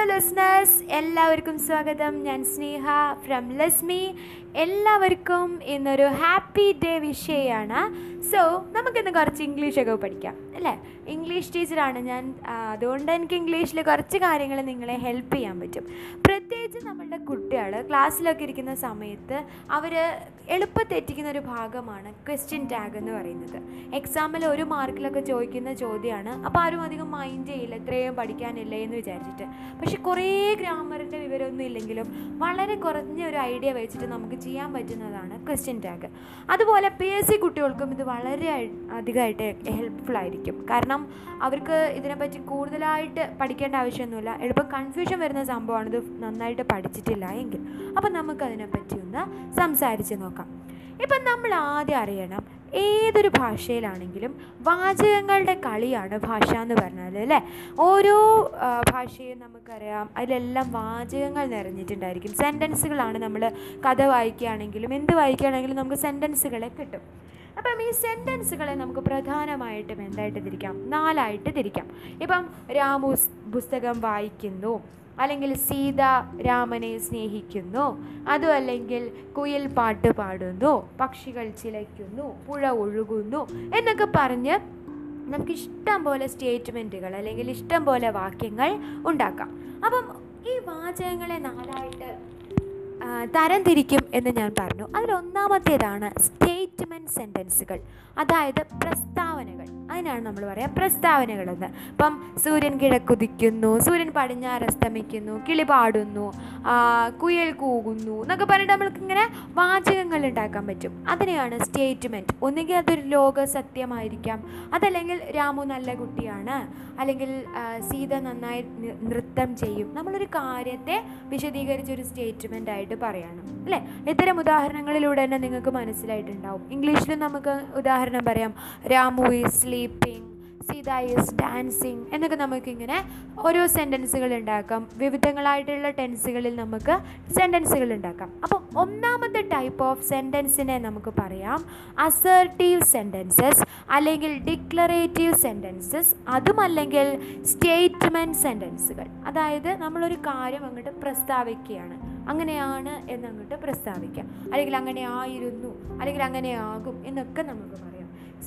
Hello listeners എല്ലാവർക്കും സ്വാഗതം. ഞാൻ സ്നേഹ ഫ്രം ലസ്മി എല്ലാവർക്കും ഇന്നൊരു ഹാപ്പി ഡേ വിഷയമാണ്. സോ നമുക്കിന്ന് കുറച്ച് ഇംഗ്ലീഷൊക്കെ പഠിക്കാം. അല്ലേ? ഇംഗ്ലീഷ് ടീച്ചറാണ് ഞാൻ അതുകൊണ്ട് എനിക്ക് ഇംഗ്ലീഷിൽ കുറച്ച് കാര്യങ്ങൾ നിങ്ങളെ ഹെൽപ്പ് ചെയ്യാൻ പറ്റും. പ്രത്യേകിച്ച് നമ്മളുടെ കുട്ടികൾ ക്ലാസ്സിലൊക്കെ ഇരിക്കുന്ന സമയത്ത് അവർ എളുപ്പം തെറ്റിക്കുന്ന ഒരു ഭാഗമാണ് ക്വസ്റ്റ്യൻ ടാഗ് എന്ന് പറയുന്നത്. എക്സാമിൽ ഒരു മാർക്കിലൊക്കെ ചോദിക്കുന്ന ചോദ്യമാണ് അപ്പോൾ ആരും അധികം മൈൻഡ് ചെയ്യില്ല ഇത്രയും പഠിക്കാനില്ലേ എന്ന് വിചാരിച്ചിട്ട്. പക്ഷെ കുറേ ഗ്രാമറിന്റെ വിവരമൊന്നും ഇല്ലെങ്കിലും വളരെ കുറഞ്ഞ ഒരു ഐഡിയ വെച്ചിട്ട് നമുക്ക് ചെയ്യാൻ പറ്റുന്നതാണ് ക്വസ്റ്റ്യൻ ടാഗ് അതുപോലെ പി എസ് സി കുട്ടികൾക്കും ഇത് വളരെ അധികമായിട്ട് ഹെൽപ്ഫുൾ ആയിരിക്കും. കാരണം അവർക്ക് ഇതിനെപ്പറ്റി കൂടുതലായിട്ട് പഠിക്കേണ്ട ആവശ്യമൊന്നുമില്ല. എളുപ്പം കൺഫ്യൂഷൻ വരുന്ന സംഭവമാണ്. ഇത് നന്നായിട്ട് പഠിച്ചിട്ടില്ല എങ്കിൽ. അപ്പം നമുക്കതിനെപ്പറ്റി ഒന്ന് സംസാരിച്ച് നോക്കാം. ഇപ്പം നമ്മൾ ആദ്യം അറിയണം ഏതൊരു ഭാഷയിലാണെങ്കിലും വാചകങ്ങളുടെ കളിയാണ് ഭാഷ എന്ന് പറഞ്ഞാൽ അല്ലേ? ഓരോ ഭാഷയും നമുക്കറിയാം. അതിലെല്ലാം വാചകങ്ങൾ നിറഞ്ഞിട്ടുണ്ടായിരിക്കും. സെന്റൻസുകളാണ് നമ്മൾ കഥ വായിക്കുകയാണെങ്കിലും എന്ത് വായിക്കുകയാണെങ്കിലും നമുക്ക് സെന്റൻസുകളെ കിട്ടും. അപ്പം ഈ സെന്റൻസുകളെ നമുക്ക് പ്രധാനമായിട്ടും എന്തായിട്ട് തിരിക്കാം? നാലായിട്ട് തിരിക്കാം. ഇപ്പം രാമു പുസ്തകം വായിക്കുന്നു അല്ലെങ്കിൽ സീത രാമനെ സ്നേഹിക്കുന്നു അതും അല്ലെങ്കിൽ കുയിൽ പാട്ട് പാടുന്നു പക്ഷികൾ ചിലയ്ക്കുന്നു പുഴ ഒഴുകുന്നു എന്നൊക്കെ പറഞ്ഞ് നമുക്ക് ഇഷ്ടം പോലെ സ്റ്റേറ്റ്മെന്റുകൾ അല്ലെങ്കിൽ ഇഷ്ടം പോലെ വാക്യങ്ങൾ ഉണ്ടാക്കാം. അപ്പം ഈ വാചകങ്ങളെ നാലായിട്ട് തരംതിരിക്കും എന്ന് ഞാൻ പറഞ്ഞു. അതിലൊന്നാമത്തേതാണ് സ്റ്റേറ്റ്മെന്റ് സെന്റൻസുകൾ അതായത് പ്രസ്താവനകൾ. അതിനാണ് നമ്മൾ പറയുക പ്രസ്താവനകളെന്ന് ഇപ്പം സൂര്യൻ കിഴക്കുതിക്കുന്നു സൂര്യൻ പടിഞ്ഞാറ് അസ്തമിക്കുന്നു കിളി പാടുന്നു കുയൽ കൂകുന്നു എന്നൊക്കെ പറഞ്ഞിട്ട് നമ്മൾക്കിങ്ങനെ വാചകങ്ങൾ ഉണ്ടാക്കാൻ പറ്റും. അതിനെയാണ് സ്റ്റേറ്റ്മെന്റ് ഒന്നുകിൽ അതൊരു ലോക സത്യമായിരിക്കാം. അതല്ലെങ്കിൽ രാമു നല്ല കുട്ടിയാണ്. അല്ലെങ്കിൽ സീത നന്നായി നൃത്തം ചെയ്യും. നമ്മളൊരു കാര്യത്തെ വിശദീകരിച്ചൊരു സ്റ്റേറ്റ്മെന്റ് ആയിട്ട് പറയണം. അല്ലേ? ഇത്തരം ഉദാഹരണങ്ങളിലൂടെ തന്നെ നിങ്ങൾക്ക് മനസ്സിലായിട്ടുണ്ടാവും. ഇംഗ്ലീഷിൽ നമുക്ക് ഉദാഹരണം പറയാം. Ramu is sleeping Sita is dancing എന്നൊക്കെ നമുക്കിങ്ങനെ ഓരോ സെന്റൻസുകൾ ഉണ്ടാക്കാം. വിവിധങ്ങളായിട്ടുള്ള ടെൻസുകളിൽ നമുക്ക് സെന്റൻസുകൾ ഉണ്ടാക്കാം. അപ്പം ഒന്നാമത്തെ ടൈപ്പ് ഓഫ് സെന്റൻസിനെ നമുക്ക് പറയാം. അസേർട്ടീവ് സെന്റൻസസ് അല്ലെങ്കിൽ ഡിക്ലറേറ്റീവ് സെന്റൻസസ് അതുമല്ലെങ്കിൽ സ്റ്റേറ്റ്മെന്റ് സെന്റൻസുകൾ അതായത് നമ്മളൊരു കാര്യം അങ്ങോട്ട് പ്രസ്താവിക്കുകയാണ്. അങ്ങനെയാണ് എന്നങ്ങോട്ട് പ്രസ്താവിക്കാം. അല്ലെങ്കിൽ അങ്ങനെ ആയിരുന്നു അല്ലെങ്കിൽ അങ്ങനെ ആകും എന്നൊക്കെ നമുക്ക് പറയാം.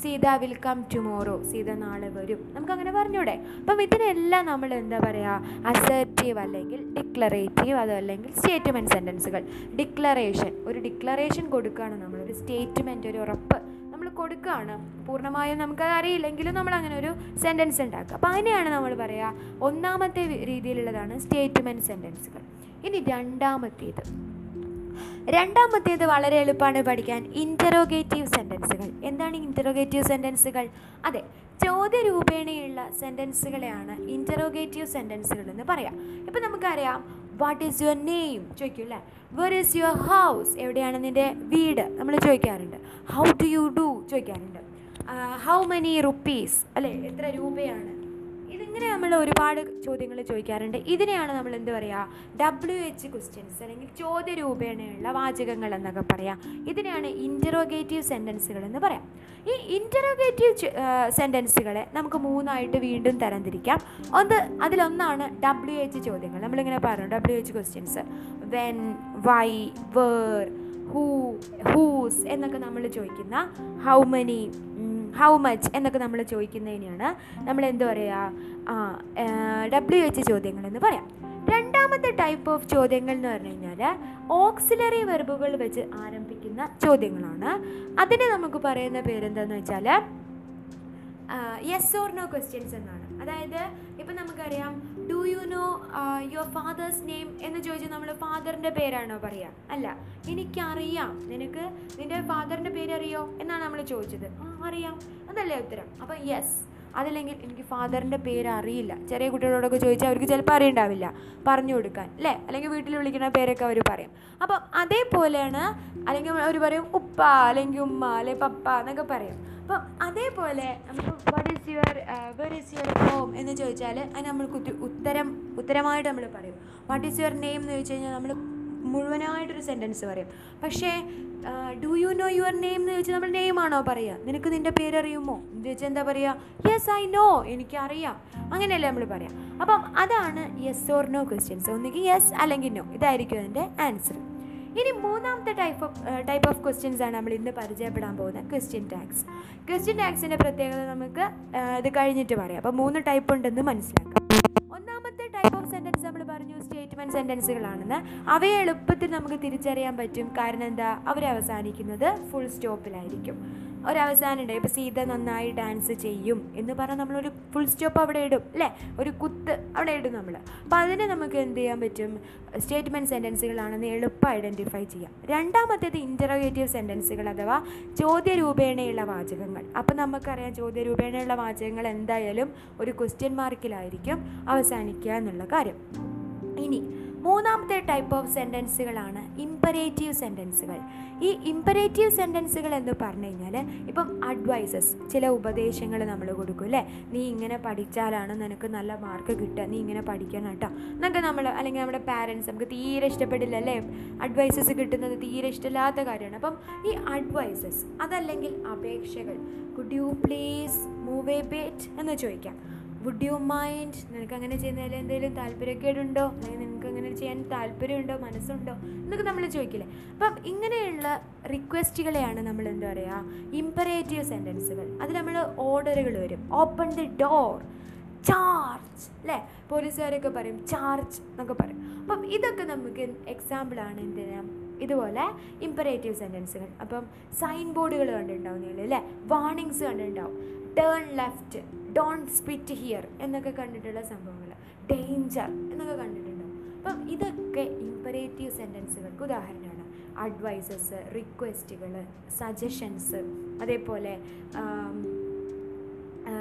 Sita will come tomorrow Sita നാളെ വരും. നമുക്കങ്ങനെ പറഞ്ഞൂടെ. അപ്പം ഇതിനെല്ലാം നമ്മൾ എന്താ പറയുക അസേർട്ടീവ് അല്ലെങ്കിൽ ഡിക്ലറേറ്റീവ് അതല്ലെങ്കിൽ സ്റ്റേറ്റ്മെന്റ് സെന്റൻസുകൾ ഡിക്ലറേഷൻ ഒരു ഡിക്ലറേഷൻ കൊടുക്കുകയാണ് നമ്മളൊരു സ്റ്റേറ്റ്മെന്റ് ഒരു ഉറപ്പ് നമ്മൾ കൊടുക്കുകയാണ്. പൂർണമായും നമുക്കത് അറിയില്ലെങ്കിലും നമ്മൾ അങ്ങനെ ഒരു സെന്റൻസ് ഉണ്ടാക്കുക. അപ്പോൾ അതിനെയാണ് നമ്മൾ പറയുക ഒന്നാമത്തെ രീതിയിലുള്ളതാണ് സ്റ്റേറ്റ്മെന്റ് സെന്റൻസുകൾ ഇനി രണ്ടാമത്തേത്. രണ്ടാമത്തേത് വളരെ എളുപ്പമാണ് പഠിക്കാൻ. ഇന്ററോഗേറ്റീവ് സെന്റൻസുകൾ എന്താണ് ഇന്ററോഗേറ്റീവ് സെന്റൻസുകൾ അതെ ചോദ്യരൂപേണയുള്ള സെന്റൻസുകളെയാണ് ഇന്ററോഗേറ്റീവ് സെന്റൻസുകൾ എന്ന് പറയാം. ഇപ്പം നമുക്കറിയാം വാട്ട് ഈസ് യുവർ നെയിം ചോദിക്കും അല്ലേ വെർ ഈസ് യുവർ ഹൗസ് എവിടെയാണ് നിന്റെ വീട്? നമ്മൾ ചോദിക്കാറുണ്ട്. ഹൗ ടു യു ഡു ചോദിക്കാറുണ്ട്. ഹൗ മെനി റുപ്പീസ് അല്ലേ എത്ര രൂപയാണ് ഇതിങ്ങനെ നമ്മൾ ഒരുപാട് ചോദ്യങ്ങൾ ചോദിക്കാറുണ്ട്. ഇതിനെയാണ് നമ്മൾ എന്ത് പറയുക ഡബ്ല്യു എച്ച് ക്വസ്റ്റ്യൻസ് അല്ലെങ്കിൽ ചോദ്യരൂപേണയുള്ള വാചകങ്ങൾ എന്നൊക്കെ പറയാം. ഇതിനെയാണ് ഇന്ററോഗേറ്റീവ് സെന്റൻസുകൾ എന്ന് പറയാം. ഈ ഇന്ററോഗേറ്റീവ് സെന്റൻസുകളെ നമുക്ക് മൂന്നായിട്ട് വീണ്ടും തരംതിരിക്കാം. ഒന്ന് അതിലൊന്നാണ് ഡബ്ല്യു എച്ച് ചോദ്യങ്ങൾ. നമ്മളിങ്ങനെ പറഞ്ഞു W H questions when why where who whose എന്നൊക്കെ നമ്മൾ ചോദിക്കുന്ന ഹൗ മനി ഹൗ മച്ച് എന്നൊക്കെ നമ്മൾ ചോദിക്കുന്നതിനെയാണ് നമ്മൾ എന്ത് പറയുക ഡബ്ല്യു എച്ച് ചോദ്യങ്ങൾ എന്ന് പറയാം. രണ്ടാമത്തെ ടൈപ്പ് ഓഫ് ചോദ്യങ്ങൾ എന്ന് പറഞ്ഞു കഴിഞ്ഞാൽ ഓക്സിലറി വെർബുകൾ വെച്ച് ആരംഭിക്കുന്ന ചോദ്യങ്ങളാണ്. അതിനെ നമുക്ക് പറയുന്ന പേരെന്താണെന്ന് വെച്ചാൽ യെസ് ഓർ നോ ക്വസ്റ്റ്യൻസ് എന്നാണ്. അതായത് ഇപ്പം നമുക്കറിയാം do you know your father's name എന്ന് ചോദിച്ചാൽ നമ്മൾ ഫാദറിന്റെ പേരാണോ പറയുക അല്ല എനിക്കറിയാം. നിനക്ക് നിന്റെ ഫാദറിന്റെ പേരറിയോ? എന്നാണ് നമ്മൾ ചോദിച്ചത്. ആ അറിയാം അതല്ലേ ഉത്തരം? അപ്പം യെസ് അതല്ലെങ്കിൽ എനിക്ക് ഫാദറിന്റെ പേര് അറിയില്ല. ചെറിയ കുട്ടികളോടൊക്കെ ചോദിച്ചാൽ അവർക്ക് ചിലപ്പോൾ അറിയണ്ടാവില്ല. പറഞ്ഞു കൊടുക്കാൻ അല്ലേ അല്ലെങ്കിൽ വീട്ടിൽ വിളിക്കുന്ന പേരൊക്കെ അവർ പറയും. അപ്പം അതേപോലെയാണ് അല്ലെങ്കിൽ അവർ പറയും ഉപ്പ അല്ലെങ്കിൽ ഉമ്മ അല്ലെങ്കിൽ പപ്പ എന്നൊക്കെ പറയും. അപ്പം അതേപോലെ നമുക്ക് what is your where is your home എന്ന് ചോദിച്ചാൽ അതിന് നമ്മൾ കുത്തി ഉത്തരം ഉത്തരമായിട്ട് നമ്മൾ പറയും. വാട്ട് ഈസ് യുവർ നെയിം എന്ന് ചോദിച്ചു കഴിഞ്ഞാൽ നമ്മൾ മുഴുവനായിട്ടൊരു സെന്റൻസ് പറയും. പക്ഷേ do you know your name എന്ന് ചോദിച്ചാൽ നമ്മൾ നെയിം ആണോ പറയുക നിനക്ക് നിന്റെ പേരറിയുമോ? എന്ന് ചോദിച്ചാൽ എന്താ പറയുക യെസ് ഐ നോ എനിക്കറിയാം. അങ്ങനെയല്ലേ നമ്മൾ പറയാം. അപ്പം അതാണ് യെസ് ഓർ നോ ക്വസ്റ്റ്യൻസ് ഒന്നുകിൽ യെസ് അല്ലെങ്കിൽ നോ ഇതായിരിക്കും അതിന്റെ ആൻസർ ഇനി മൂന്നാമത്തെ type of type of questions ആണ് നമ്മൾ ഇന്ന് പരിചയപ്പെടാൻ പോകുന്നത് ക്വസ്റ്റ്യൻ ടാക്സ് ക്വസ്റ്റ്യൻ ടാക്സിന്റെ പ്രത്യേകത നമുക്ക് ഇത് കഴിഞ്ഞിട്ട് പറയാം. അപ്പോൾ മൂന്ന് ടൈപ്പ് ഉണ്ടെന്ന് മനസ്സിലാക്കാം. പറഞ്ഞു സ്റ്റേറ്റ്മെന്റ് സെന്റൻസുകളാണെന്ന് അവയെ എളുപ്പത്തിൽ നമുക്ക് തിരിച്ചറിയാൻ പറ്റും. കാരണം എന്താ? അവരവസാനിക്കുന്നത് ഫുൾ സ്റ്റോപ്പിലായിരിക്കും ഒരവസാനം ഉണ്ട് ഇപ്പോൾ സീത നന്നായി ഡാൻസ് ചെയ്യും എന്ന് പറഞ്ഞാൽ നമ്മളൊരു ഫുൾ സ്റ്റോപ്പ് അവിടെ ഇടും അല്ലേ ഒരു കുത്ത് അവിടെ ഇടും നമ്മൾ അപ്പോൾ അതിനെ നമുക്ക് എന്ത് ചെയ്യാൻ പറ്റും? സ്റ്റേറ്റ്മെന്റ് സെന്റൻസുകളാണെന്ന് എളുപ്പം ഐഡന്റിഫൈ ചെയ്യാം. രണ്ടാമത്തേത് ഇന്ററോഗേറ്റീവ് സെന്റൻസുകൾ അഥവാ ചോദ്യരൂപേണയുള്ള വാചകങ്ങൾ. അപ്പം നമുക്കറിയാം ചോദ്യരൂപേണയുള്ള വാചകങ്ങൾ എന്തായാലും ഒരു ക്വസ്റ്റ്യൻ മാർക്കിലായിരിക്കും അവസാനിക്കുക എന്നുള്ള കാര്യം. ഇനി മൂന്നാമത്തെ ടൈപ്പ് ഓഫ് സെന്റൻസുകളാണ് ഇമ്പറേറ്റീവ് സെന്റൻസുകൾ ഈ ഇമ്പറേറ്റീവ് സെന്റൻസുകൾ എന്ന് പറഞ്ഞു കഴിഞ്ഞാൽ ഇപ്പം അഡ്വൈസസ് ചില ഉപദേശങ്ങൾ നമ്മൾ കൊടുക്കും അല്ലേ നീ ഇങ്ങനെ പഠിച്ചാലാണ് നിനക്ക് നല്ല മാർക്ക് കിട്ടുക. നീ ഇങ്ങനെ പഠിക്കണം കേട്ടോ എന്നൊക്കെ നമ്മൾ അല്ലെങ്കിൽ നമ്മുടെ പാരൻസ് നമുക്ക് തീരെ ഇഷ്ടപ്പെടില്ല അല്ലേ അഡ്വൈസസ് കിട്ടുന്നത് തീരെ ഇഷ്ടമില്ലാത്ത കാര്യമാണ്. അപ്പം ഈ അഡ്വൈസസ് അതല്ലെങ്കിൽ അപേക്ഷകൾ could you please move a bit എന്ന് ചോദിക്കാം. വുഡ് യു മൈൻഡ് നിനക്ക് അങ്ങനെ ചെയ്യുന്നതിൽ എന്തെങ്കിലും താല്പര്യക്കേടുണ്ടോ അല്ലെങ്കിൽ നിനക്ക് അങ്ങനെ ചെയ്യാൻ താല്പര്യമുണ്ടോ? മനസ്സുണ്ടോ? എന്നൊക്കെ നമ്മൾ ചോദിക്കില്ലേ? അപ്പം ഇങ്ങനെയുള്ള റിക്വസ്റ്റുകളെയാണ് നമ്മൾ എന്താ പറയുക ഇമ്പറേറ്റീവ് സെന്റൻസുകൾ അതിൽ നമ്മൾ ഓർഡറുകൾ വരും. ഓപ്പൺ ദി ഡോർ ചാർജ് അല്ലേ പോലീസുകാരൊക്കെ പറയും ചാർജ് എന്നൊക്കെ പറയും. അപ്പം ഇതൊക്കെ നമുക്ക് എക്സാമ്പിളാണ് എന്തിനാ ഇതുപോലെ ഇമ്പറേറ്റീവ് സെന്റൻസുകൾ അപ്പം സൈൻ ബോർഡുകൾ കണ്ടിട്ടുണ്ടാവും നിങ്ങൾ അല്ലേ വാർണിങ്സ് കണ്ടിട്ടുണ്ടാവും. Turn left don't spit here എന്നൊക്കെ കണ്ടിട്ടുള്ള സംഭവങ്ങൾ. ഡേഞ്ചർ എന്നൊക്കെ കണ്ടിട്ടുണ്ടാവും. അപ്പം ഇതൊക്കെ ഇമ്പറേറ്റീവ് സെന്റൻസുകൾക്ക് ഉദാഹരണമാണ്. അഡ്വൈസസ് റിക്വസ്റ്റുകൾ സജഷൻസ് അതേപോലെ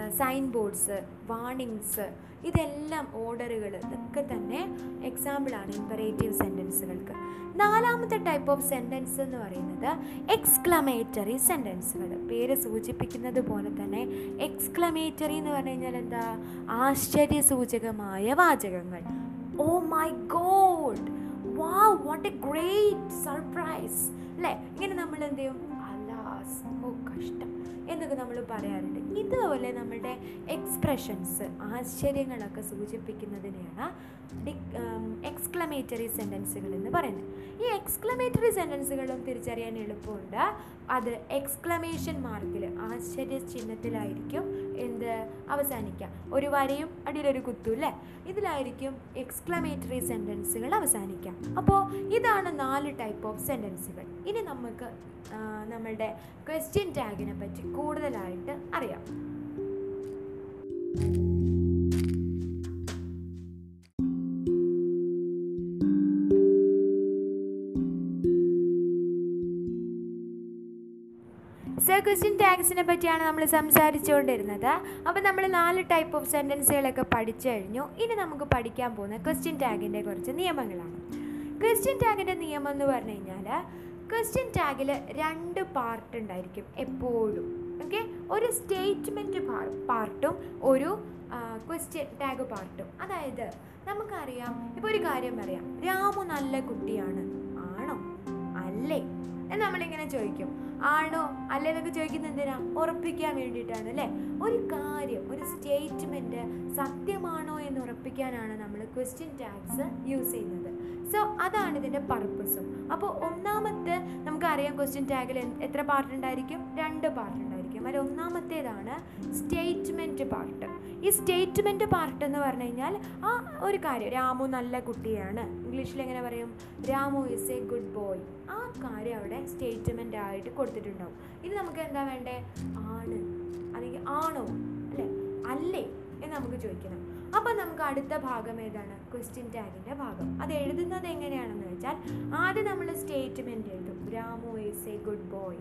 സൈൻ ബോർഡ്സ് വാണിങ്സ് ഇതെല്ലാം ഓർഡറുകൾ ഇതൊക്കെ തന്നെ എക്സാമ്പിളാണ് ഇമ്പറേറ്റീവ് സെന്റൻസുകൾക്ക് നാലാമത്തെ ടൈപ്പ് ഓഫ് സെന്റൻസ് എന്ന് പറയുന്നത് എക്സ്ക്ലമേറ്ററി സെന്റൻസുകൾ പേര് സൂചിപ്പിക്കുന്നത് പോലെ തന്നെ എക്സ്ക്ലമേറ്ററി എന്ന് പറഞ്ഞു കഴിഞ്ഞാൽ എന്താ? ആശ്ചര്യസൂചകമായ വാചകങ്ങൾ. ഓ മൈ ഗോഡ് വാ വാട്ട് എ ഗ്രേറ്റ് സർപ്രൈസ് അല്ലേ? ഇങ്ങനെ നമ്മൾ എന്ത് ചെയ്യും? അലാസ് ഓ കഷ്ടം. എന്നൊക്കെ നമ്മൾ പറയാറുണ്ട്. ഇതുപോലെ നമ്മുടെ എക്സ്പ്രഷൻസ് ആശ്ചര്യങ്ങളൊക്കെ സൂചിപ്പിക്കുന്നതിനെയാണ് എക്സ്ക്ലമേറ്ററി സെന്റൻസുകൾ എന്ന് പറയുന്നത്. ഈ എക്സ്ക്ലമേറ്ററി സെന്റൻസുകളും തിരിച്ചറിയാൻ എളുപ്പമുണ്ട്. അത് എക്സ്ക്ലമേഷൻ മാർക്കിൽ ആശ്ചര്യ ചിഹ്നത്തിലായിരിക്കും എന്ത് അവസാനിക്കുക ഒരു വരയും അടിയിലൊരു കുത്തും അല്ലേ ഇതിലായിരിക്കും എക്സ്ക്ലമേറ്ററി സെന്റൻസുകൾ അവസാനിക്കുക അപ്പോൾ ഇതാണ് നാല് ടൈപ്പ് ഓഫ് സെന്റൻസുകൾ ഇനി നമുക്ക് നമ്മളുടെ ക്വസ്റ്റ്യൻ ടാഗിനെ പറ്റി കൂടുതലായിട്ട് അറിയാം. ക്വസ്റ്റ്യൻ ടാഗ്സിനെ പറ്റിയാണ് നമ്മൾ സംസാരിച്ചുകൊണ്ടിരുന്നത് അപ്പോൾ നമ്മൾ നാല് ടൈപ്പ് ഓഫ് സെന്റൻസുകളൊക്കെ പഠിച്ചു കഴിഞ്ഞു. ഇനി നമുക്ക് പഠിക്കാൻ പോകുന്ന ക്വസ്റ്റ്യൻ ടാഗിന്റെ കുറച്ച് നിയമങ്ങളാണ്. ക്വസ്റ്റ്യൻ ടാഗിന്റെ നിയമം എന്ന് പറഞ്ഞു കഴിഞ്ഞാൽ ക്വസ്റ്റ്യൻ ടാഗിൽ രണ്ട് പാർട്ട് ഉണ്ടായിരിക്കും എപ്പോഴും. ഓക്കെ ഒരു സ്റ്റേറ്റ്മെന്റ് പാർട്ടും ഒരു ക്വസ്റ്റ്യൻ ടാഗ് പാർട്ടും അതായത് നമുക്കറിയാം ഇപ്പോൾ ഒരു കാര്യം പറയാം. രാമു നല്ല കുട്ടിയാണ്. ആണോ? അല്ലേ? എന്ന് നമ്മളിങ്ങനെ ചോദിക്കും. ആണോ? അല്ലെ എന്നൊക്കെ ചോദിക്കുന്നത് എന്തിനാ? ഉറപ്പിക്കാൻ വേണ്ടിയിട്ടാണ് അല്ലേ? ഒരു കാര്യം ഒരു സ്റ്റേറ്റ്മെന്റ് സത്യമാണോ എന്ന് ഉറപ്പിക്കാനാണ് നമ്മൾ ക്വസ്റ്റ്യൻ ടാഗ്സ് യൂസ് ചെയ്യുന്നത്. സോ അതാണ് ഇതിന്റെ പർപ്പസും അപ്പോൾ ഒന്നാമത്തെ നമുക്കറിയാം ക്വസ്റ്റ്യൻ ടാഗിൽ എത്ര പാർട്ട് ഉണ്ടായിരിക്കും? രണ്ട് പാർട്ട് ഉണ്ടായിരിക്കും. അതിൽ ഒന്നാമത്തേതാണ് സ്റ്റേറ്റ്മെന്റ് പാർട്ട് ഈ സ്റ്റേറ്റ്മെന്റ് പാർട്ട് എന്ന് പറഞ്ഞു കഴിഞ്ഞാൽ ആ ഒരു കാര്യം രാമു നല്ല കുട്ടിയാണ്. ഇംഗ്ലീഷിൽ എങ്ങനെ പറയും? Ramu is a good boy ആ കാര്യം അവിടെ സ്റ്റേറ്റ്മെന്റ് ആയിട്ട് കൊടുത്തിട്ടുണ്ടാവും. ഇനി നമുക്ക് എന്താ വേണ്ടേ? ആണ്. അല്ലെങ്കിൽ ആണോ? അല്ലേ? അല്ലേ? എന്ന് നമുക്ക് ചോദിക്കണം. അപ്പോൾ നമുക്ക് അടുത്ത ഭാഗം ഏതാണ്? ക്വസ്റ്റ്യൻ ടാഗിന്റെ ഭാഗം. അത് എഴുതുന്നത് എങ്ങനെയാണെന്ന് വെച്ചാൽ ആദ്യം നമ്മൾ സ്റ്റേറ്റ്മെന്റ് എഴുതും. Ramu is a good boy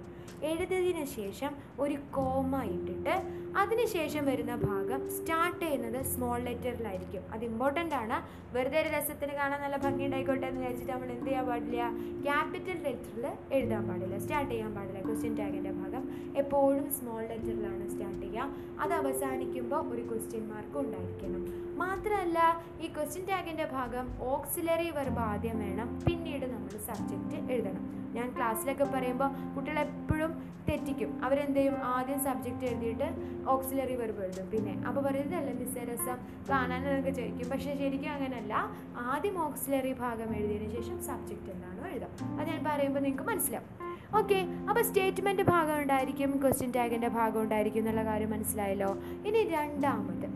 എഴുതിയതിന് ശേഷം ഒരു കോമ ഇട്ടിട്ട് അതിനുശേഷം വരുന്ന ഭാഗം സ്റ്റാർട്ട് ചെയ്യുന്നത് സ്മോൾ ലെറ്ററിലായിരിക്കും അത് ഇമ്പോർട്ടന്റ് ആണ്. വെറുതെ ഒരു രസത്തിന് കാണാൻ നല്ല ഭംഗി ഉണ്ടായിക്കോട്ടെ എന്ന് വിചാരിച്ചിട്ട് നമ്മൾ എന്ത് ചെയ്യാൻ പാടില്ല? ക്യാപിറ്റൽ ലെറ്ററിൽ എഴുതാൻ പാടില്ല. സ്റ്റാർട്ട് ചെയ്യാൻ പാടില്ല. ക്വസ്റ്റ്യൻ ടാഗിന്റെ ഭാഗം എപ്പോഴും സ്മോൾ ലെറ്ററിലാണ് സ്റ്റാർട്ട് ചെയ്യുക. അത് അവസാനിക്കുമ്പോൾ ഒരു ക്വസ്റ്റ്യൻ മാർക്ക് ഉണ്ടായിരിക്കണം. മാത്രമല്ല ഈ ക്വസ്റ്റ്യൻ ടാഗിന്റെ ഭാഗം ഓക്സിലറി വെർബ് ആദ്യം വേണം പിന്നീട് നമ്മൾ സബ്ജക്റ്റ് എഴുതണം. ഞാൻ ക്ലാസ്സിലൊക്കെ പറയുമ്പോൾ കുട്ടികൾ എപ്പോഴും തെറ്റിക്കും. അവരെന്ത് ചെയ്യും ആദ്യം സബ്ജക്റ്റ് എഴുതിയിട്ട് ഓക്സിലറി വെർബ് എഴുതും. പിന്നെ അപ്പോൾ പറയുന്നതല്ല മിസ്സേ രസം കാണാനൊക്കെ ചോദിക്കും. പക്ഷേ ശരിക്കും അങ്ങനെയല്ല ആദ്യം ഓക്സിലറി ഭാഗം എഴുതിയതിന് ശേഷം സബ്ജക്റ്റ് എന്താണോ എഴുതാം. അത് ഞാൻ പറയുമ്പോൾ നിങ്ങൾക്ക് മനസ്സിലാവും. ഓക്കെ അപ്പോൾ സ്റ്റേറ്റ്മെന്റ് ഭാഗം ഉണ്ടായിരിക്കും ക്വസ്റ്റ്യൻ ടാഗിന്റെ ഭാഗം ഉണ്ടായിരിക്കും എന്നുള്ള കാര്യം മനസ്സിലായല്ലോ? ഇനി രണ്ടാമത്.